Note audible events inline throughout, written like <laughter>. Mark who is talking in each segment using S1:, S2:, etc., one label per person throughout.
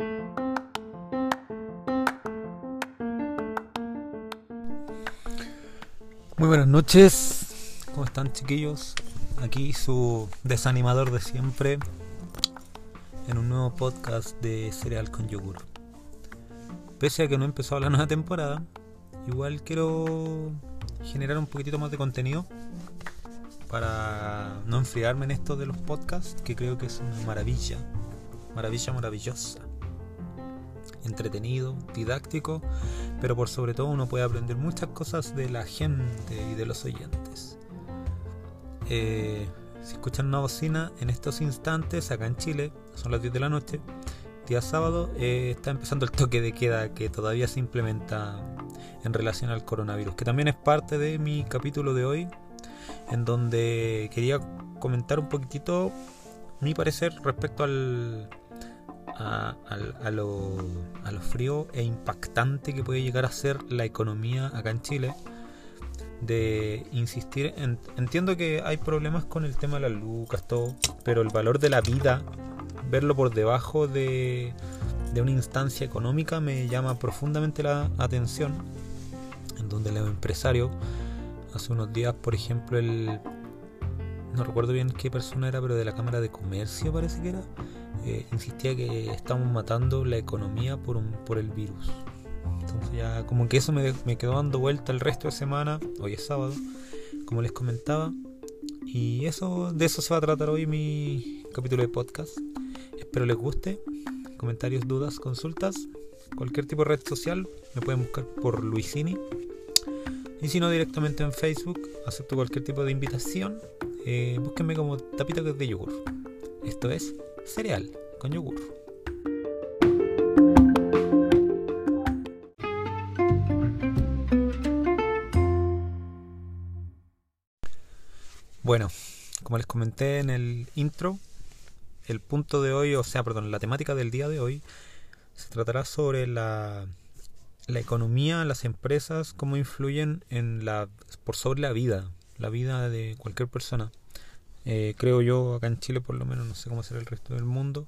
S1: Muy buenas noches, ¿cómo están chiquillos? Aquí su desanimador de siempre en un nuevo podcast de Cereal con Yogur. Pese a que no empezó la nueva temporada, igual quiero generar un poquitito más de contenido para no enfriarme en esto de los podcasts, que creo que es una maravilla, maravilla maravillosa entretenido, didáctico, pero por sobre todo uno puede aprender muchas cosas de la gente y de los oyentes. Eh, si escuchan una bocina en estos instantes, acá en Chile, son las 10 de la noche, día sábado, eh, está empezando el toque de queda que todavía se implementa en relación al coronavirus, que también es parte de mi capítulo de hoy, en donde quería comentar un poquitito mi parecer respecto al, a, lo, frío e impactante que puede llegar a ser la economía acá en Chile. De insistir, en, entiendo que hay problemas con el tema de las lucas, todo, pero el valor de la vida, verlo por debajo de, de una instancia económica me llama profundamente la atención. En donde el empresario, hace unos días, por ejemplo, el no recuerdo bien qué persona era, pero de la Cámara de Comercio parece que era, eh, insistía que estamos matando la economía por, un, por el virus. Entonces ya como que eso me, me quedó dando vuelta el resto de semana, hoy es sábado, como les comentaba. Y eso de eso se va a tratar hoy mi capítulo de podcast. Espero les guste. Comentarios, dudas, consultas. Cualquier tipo de red social me pueden buscar por Luisini. Y si no, directamente en Facebook. Acepto cualquier tipo de invitación. Eh, búsquenme como tapita de yogur. Esto es cereal con yogur. Bueno, como les comenté en el intro, el punto de hoy, o sea, perdón, la temática del día de hoy se tratará sobre la, la economía, las empresas, cómo influyen en la, por sobre la vida, la vida de cualquier persona. Eh, creo yo, acá en Chile por lo menos, no sé cómo será el resto del mundo,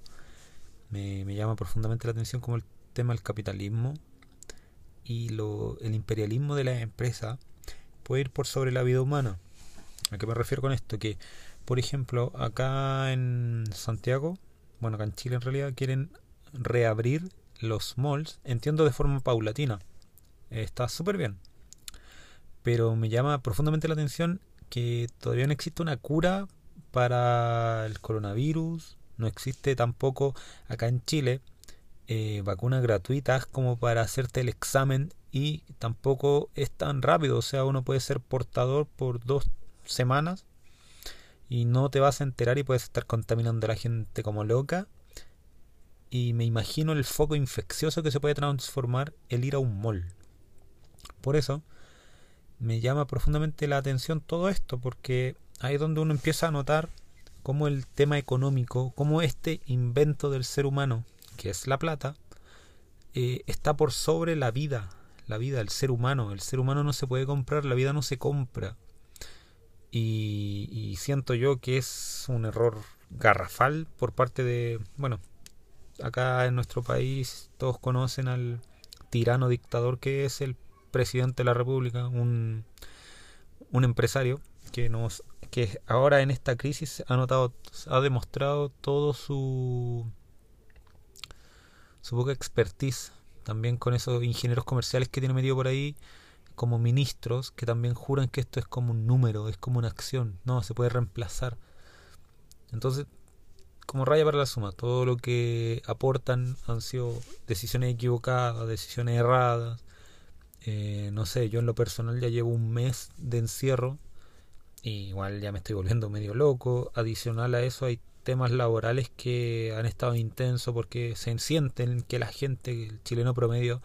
S1: me, llama profundamente la atención como el tema del capitalismo y lo, el imperialismo de la empresa puede ir por sobre la vida humana. ¿A qué me refiero con esto? Que, por ejemplo, acá en Santiago, bueno, acá en Chile en realidad quieren reabrir los malls, entiendo de forma paulatina. Está súper bien. Pero me llama profundamente la atención que todavía no existe una cura para el coronavirus, no existe tampoco acá en Chile eh, vacunas gratuitas como para hacerte el examen y tampoco es tan rápido, o sea, uno puede ser portador por dos semanas y no te vas a enterar y puedes estar contaminando a la gente como loca. Y me imagino el foco infeccioso que se puede transformar el ir a un mall. Por eso me llama profundamente la atención todo esto, porque ahí es donde uno empieza a notar cómo el tema económico, cómo este invento del ser humano, que es la plata, eh, está por sobre la vida, la vida, el ser humano. El ser humano no se puede comprar, la vida no se compra. Y, y siento yo que es un error garrafal por parte de, bueno, acá en nuestro país todos conocen al tirano dictador que es el presidente de la República, un, un empresario que nos que ahora en esta crisis ha notado ha demostrado todo su su poca expertise también con esos ingenieros comerciales que tiene metido por ahí como ministros que también juran que esto es como un número, es como una acción, no, se puede reemplazar. Entonces, como raya para la suma, todo lo que aportan han sido decisiones equivocadas, decisiones erradas. Eh, no sé, yo en lo personal ya llevo un mes de encierro igual ya me estoy volviendo medio loco. Adicional a eso hay temas laborales que han estado intensos porque se sienten que la gente, el chileno promedio,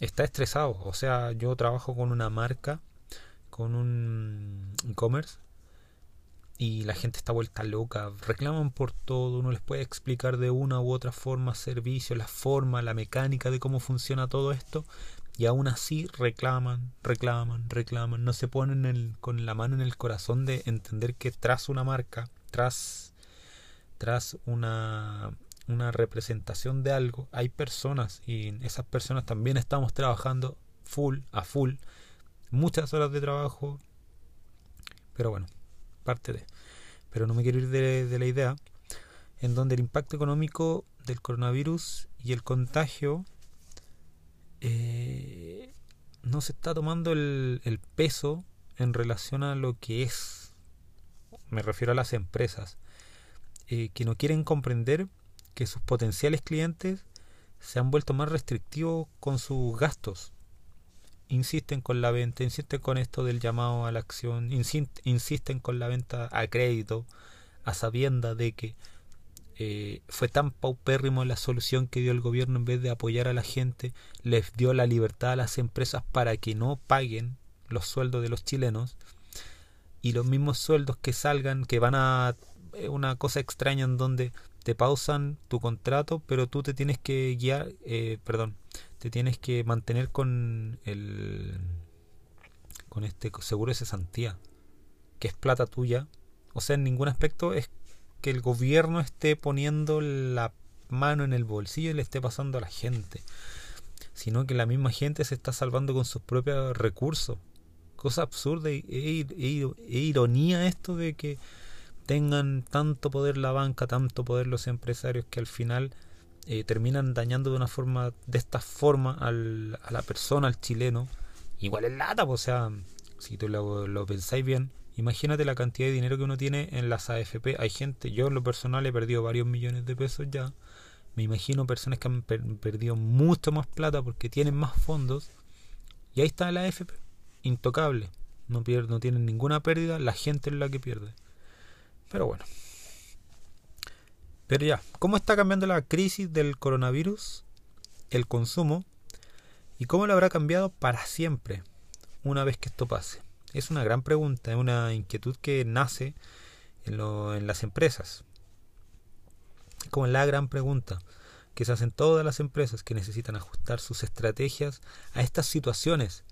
S1: está estresado. O sea, yo trabajo con una marca, con un e-commerce, y la gente está vuelta loca, reclaman por todo, uno les puede explicar de una u otra forma servicio, la forma, la mecánica de cómo funciona todo esto, y aún así reclaman, reclaman, reclaman, no se ponen con la mano en el corazón de entender que tras una marca, tras, tras una, una representación de algo, hay personas y esas personas también estamos trabajando full, a full, muchas horas de trabajo, pero bueno, parte de. Pero no me quiero ir de, la idea en donde el impacto económico del coronavirus y el contagio eh, no se está tomando el, el peso en relación a lo que es. Me refiero a las empresas eh, que no quieren comprender que sus potenciales clientes se han vuelto más restrictivos con sus gastos. Insisten con la venta, insisten con esto del llamado a la acción, insisten con la venta a crédito, a sabienda de que eh, fue tan paupérrimo la solución que dio el gobierno en vez de apoyar a la gente, les dio la libertad a las empresas para que no paguen los sueldos de los chilenos y los mismos sueldos que salgan, que van a una cosa extraña en donde te pausan tu contrato, pero tú te tienes que guiar, eh, perdón, te tienes que mantener con el con este seguro de cesantía, que es plata tuya. O sea, en ningún aspecto es que el gobierno esté poniendo la mano en el bolsillo y le esté pasando a la gente, sino que la misma gente se está salvando con sus propios recursos. Cosa absurda e, e, e ironía esto de que tengan tanto poder la banca, tanto poder los empresarios que al final eh, terminan dañando de una forma, de esta forma al, a la persona, al chileno. Igual es lata, pues, o sea, si tú lo, lo pensáis bien, imagínate la cantidad de dinero que uno tiene en las AFP. Hay gente, yo en lo personal he perdido varios millones de pesos ya. Me imagino personas que han perdido mucho más plata porque tienen más fondos. Y ahí está la AFP, intocable. No, no tienen ninguna pérdida, la gente es la que pierde. Pero bueno. Pero ya, ¿cómo está cambiando la crisis del coronavirus el consumo? ¿Y cómo lo habrá cambiado para siempre una vez que esto pase? Es una gran pregunta, es una inquietud que nace en, en las empresas. Es como la gran pregunta que se hacen todas las empresas que necesitan ajustar sus estrategias a estas situaciones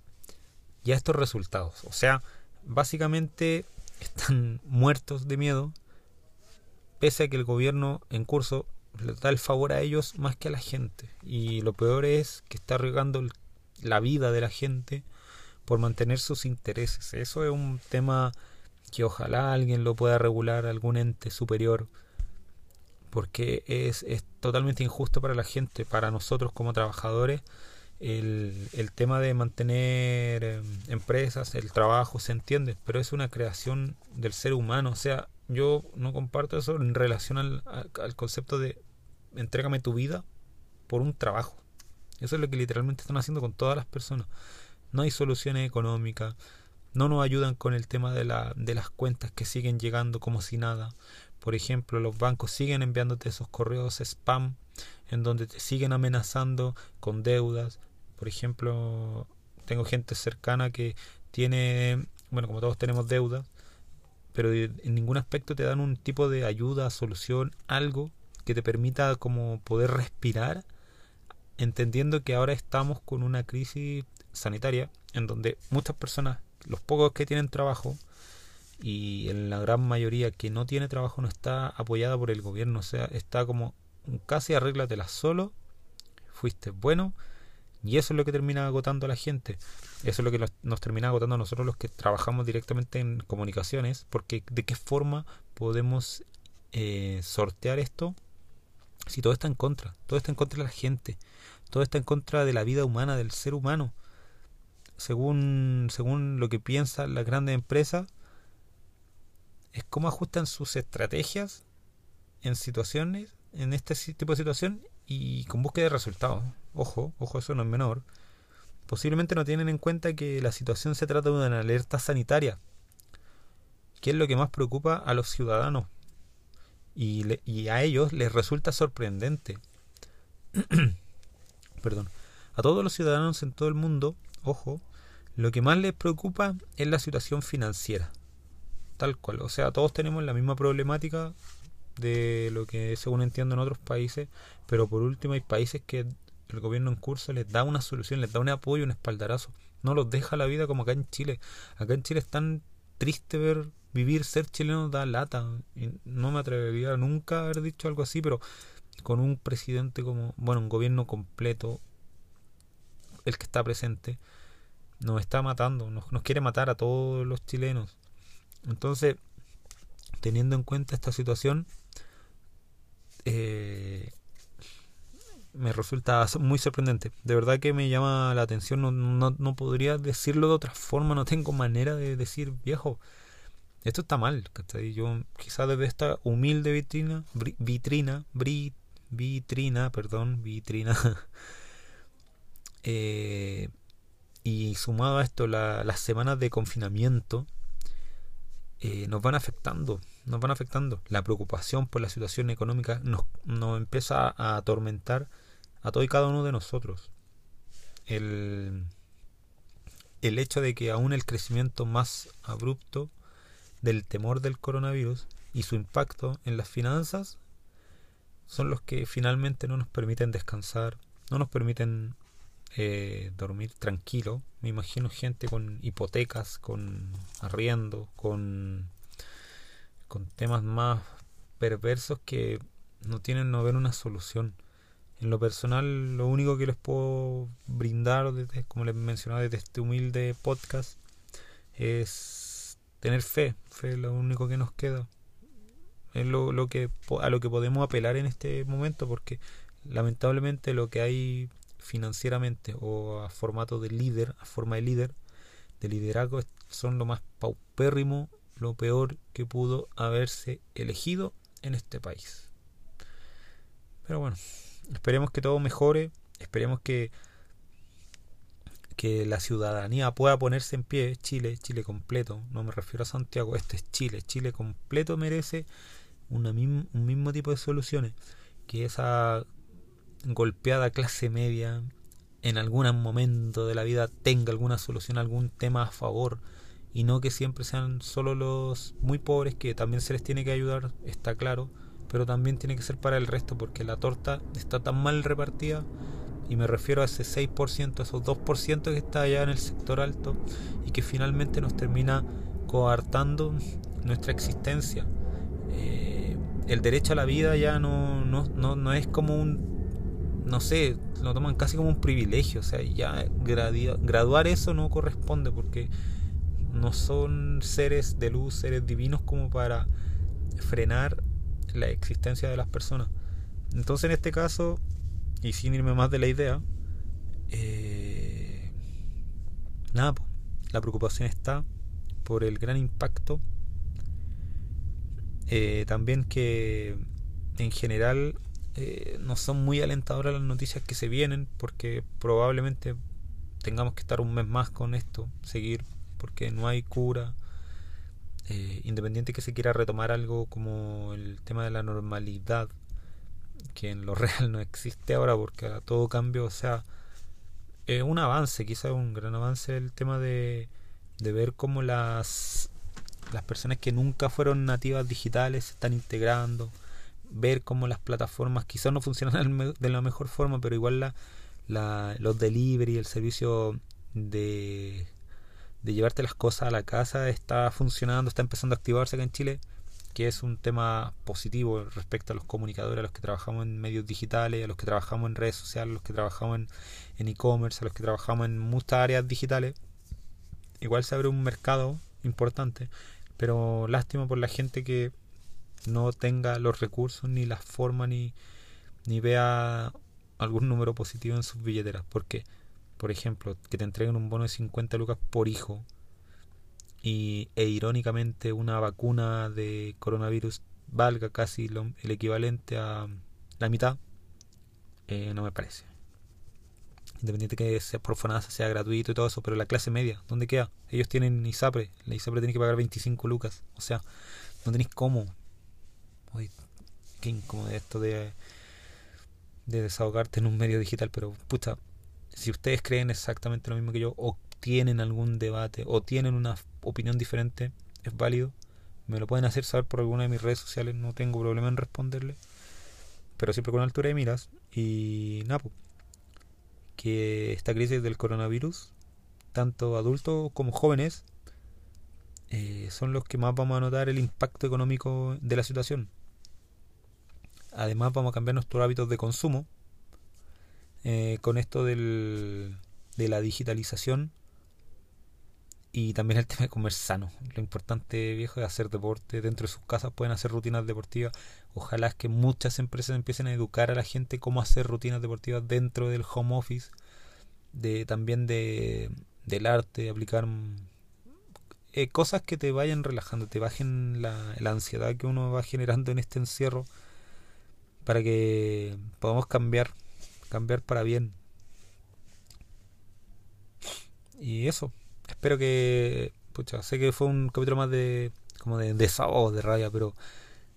S1: y a estos resultados. O sea, básicamente están <laughs> muertos de miedo, pese a que el gobierno en curso le da el favor a ellos más que a la gente. Y lo peor es que está arriesgando la vida de la gente por mantener sus intereses. Eso es un tema que ojalá alguien lo pueda regular, algún ente superior, porque es, es totalmente injusto para la gente, para nosotros como trabajadores el, el tema de mantener em, empresas, el trabajo, se entiende, pero es una creación del ser humano. O sea, yo no comparto eso en relación al, al concepto de entrégame tu vida por un trabajo. Eso es lo que literalmente están haciendo con todas las personas. No hay soluciones económicas, no nos ayudan con el tema de, la, de las cuentas que siguen llegando como si nada. Por ejemplo, los bancos siguen enviándote esos correos spam en donde te siguen amenazando con deudas, por ejemplo, tengo gente cercana que tiene, bueno, como todos tenemos deuda, pero en ningún aspecto te dan un tipo de ayuda, solución, algo que te permita como poder respirar, entendiendo que ahora estamos con una crisis sanitaria en donde muchas personas, los pocos que tienen trabajo, y en la gran mayoría que no tiene trabajo no está apoyada por el gobierno, o sea, está como casi arréglatela solo, fuiste bueno, y eso es lo que termina agotando a la gente. Eso es lo que nos, termina agotando a nosotros los que trabajamos directamente en comunicaciones. Porque de qué forma podemos eh, sortear esto si todo está en contra. Todo está en contra de la gente. Todo está en contra de la vida humana, del ser humano. Según, según lo que piensan las grandes empresas, es cómo ajustan sus estrategias en situaciones, en este tipo de situación y con búsqueda de resultados ojo, ojo, eso no es menor, posiblemente no tienen en cuenta que la situación se trata de una alerta sanitaria, que es lo que más preocupa a los ciudadanos. Y, y a ellos les resulta sorprendente. <clears throat> Perdón. A todos los ciudadanos en todo el mundo, ojo, lo que más les preocupa es la situación financiera. Tal cual. O sea, todos tenemos la misma problemática de lo que según entiendo en otros países, pero por último hay países que el gobierno en curso les da una solución, les da un apoyo, un espaldarazo. No los deja la vida como acá en Chile. Acá en Chile es tan triste ver vivir, ser chileno da lata. Y no me atrevería nunca a haber dicho algo así, pero con un presidente como, bueno, un gobierno completo, el que está presente, nos está matando, nos, quiere matar a todos los chilenos. Entonces, teniendo en cuenta esta situación, eh, me resulta muy sorprendente. De verdad que me llama la atención. No, no, no, podría decirlo de otra forma. No tengo manera de decir, viejo, esto está mal. Yo quizás desde esta humilde vitrina, vitrina, vitrina, perdón, vitrina. <laughs> eh, y sumado a esto las semanas de confinamiento, eh, nos van afectando, nos van afectando. La preocupación por la situación económica nos, nos empieza a atormentar a todo y cada uno de nosotros. El, el hecho de que aún el crecimiento más abrupto del temor del coronavirus y su impacto en las finanzas son los que finalmente no nos permiten descansar, no nos permiten eh, dormir tranquilo. Me imagino gente con hipotecas, con arriendo, con, con temas más perversos que no tienen no ver una solución. En lo personal, lo único que les puedo brindar, desde, como les mencionaba desde este humilde podcast, es tener fe. Fe es lo único que nos queda. Es lo, lo que, a lo que podemos apelar en este momento, porque lamentablemente lo que hay financieramente o a formato de líder, a forma de líder, de liderazgo, son lo más paupérrimo, lo peor que pudo haberse elegido en este país. Pero bueno, esperemos que todo mejore, esperemos que que la ciudadanía pueda ponerse en pie, Chile, Chile completo, no me refiero a Santiago, este es Chile, Chile completo merece una un mismo tipo de soluciones, que esa golpeada clase media en algún momento de la vida tenga alguna solución, algún tema a favor y no que siempre sean solo los muy pobres que también se les tiene que ayudar, está claro, pero también tiene que ser para el resto porque la torta está tan mal repartida y me refiero a ese 6%, esos 2% que está allá en el sector alto y que finalmente nos termina coartando nuestra existencia. Eh, el derecho a la vida ya no, no, no, no es como un no sé, lo toman casi como un privilegio, o sea, ya graduar eso no corresponde porque no son seres de luz, seres divinos como para frenar la existencia de las personas. Entonces en este caso, y sin irme más de la idea, eh, nada, la preocupación está por el gran impacto. Eh, también que en general eh, no son muy alentadoras las noticias que se vienen porque probablemente tengamos que estar un mes más con esto, seguir porque no hay cura. Eh, independiente que se quiera retomar algo como el tema de la normalidad, que en lo <laughs> real no existe ahora porque a todo cambio, o sea, es un avance, quizás un gran avance el tema de, de ver cómo las, las personas que nunca fueron nativas digitales se están integrando, ver cómo las plataformas quizás no funcionan de la mejor forma, pero igual la, la, los delivery, el servicio de, de llevarte las cosas a la casa está funcionando, está empezando a activarse acá en Chile, que es un tema positivo respecto a los comunicadores, a los que trabajamos en medios digitales, a los que trabajamos en redes sociales, a los que trabajamos en e-commerce, a los que trabajamos en muchas áreas digitales. Igual se abre un mercado importante, pero lástima por la gente que no tenga los recursos ni la forma ni, ni vea algún número positivo en sus billeteras. Porque, por ejemplo, que te entreguen un bono de 50 lucas por hijo y, e irónicamente una vacuna de coronavirus valga casi el equivalente a la mitad, eh, no me parece. Independiente que sea por sea gratuito y todo eso, pero la clase media, ¿dónde queda? Ellos tienen ISAPRE, la ISAPRE tiene que pagar 25 lucas, o sea, no tenéis cómo Uy, qué incómodo esto de, de desahogarte en un medio digital, pero pucha, si ustedes creen exactamente lo mismo que yo, o tienen algún debate, o tienen una opinión diferente, es válido. Me lo pueden hacer saber por alguna de mis redes sociales, no tengo problema en responderle. Pero siempre con altura de miras. Y nada, que esta crisis del coronavirus, tanto adultos como jóvenes, eh, son los que más vamos a notar el impacto económico de la situación Además vamos a cambiar nuestros hábitos de consumo. Eh, con esto del, de la digitalización y también el <laughs> tema de comer sano. Lo importante, viejo, es hacer deporte. Dentro de sus casas pueden hacer rutinas deportivas. Ojalá es que muchas empresas empiecen a educar a la gente cómo hacer rutinas deportivas dentro del home office. De, también de, del arte, aplicar eh, cosas que te vayan relajando, te bajen la, la ansiedad que uno va generando en este encierro para que podamos cambiar, cambiar para bien. Y eso, espero que, pucha, sé que fue un capítulo más de, como de desahogo, de rabia, pero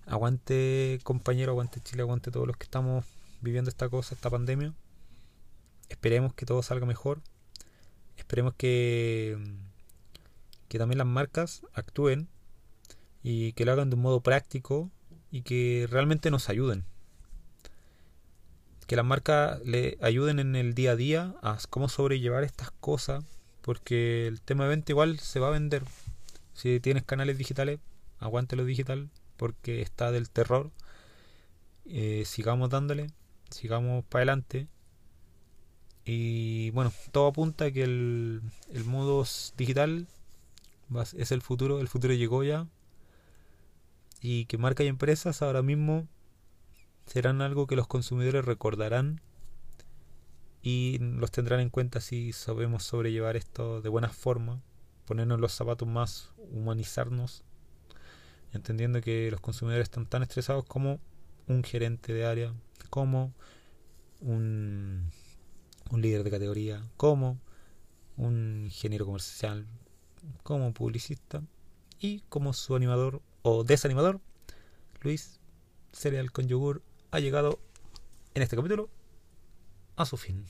S1: aguante compañero, aguante Chile, aguante todos los que estamos viviendo esta cosa, esta pandemia. Esperemos que todo salga mejor. Esperemos que, que también las marcas actúen y que lo hagan de un modo práctico y que realmente nos ayuden. Que las marcas le ayuden en el día a día a cómo sobrellevar estas cosas porque el tema de venta igual se va a vender. Si tienes canales digitales, aguante lo digital porque está del terror. Eh, sigamos dándole, sigamos para adelante. Y bueno, todo apunta a que el, el modo digital es el futuro, el futuro llegó ya. Y que marcas y empresas ahora mismo serán algo que los consumidores recordarán y los tendrán en cuenta si sabemos sobrellevar esto de buena forma, ponernos los zapatos más, humanizarnos, entendiendo que los consumidores están tan estresados como un gerente de área, como un, líder de categoría, como un ingeniero comercial, como publicista y como su animador o desanimador, Luis Cereal con Yogur ha llegado en este capítulo a su fin.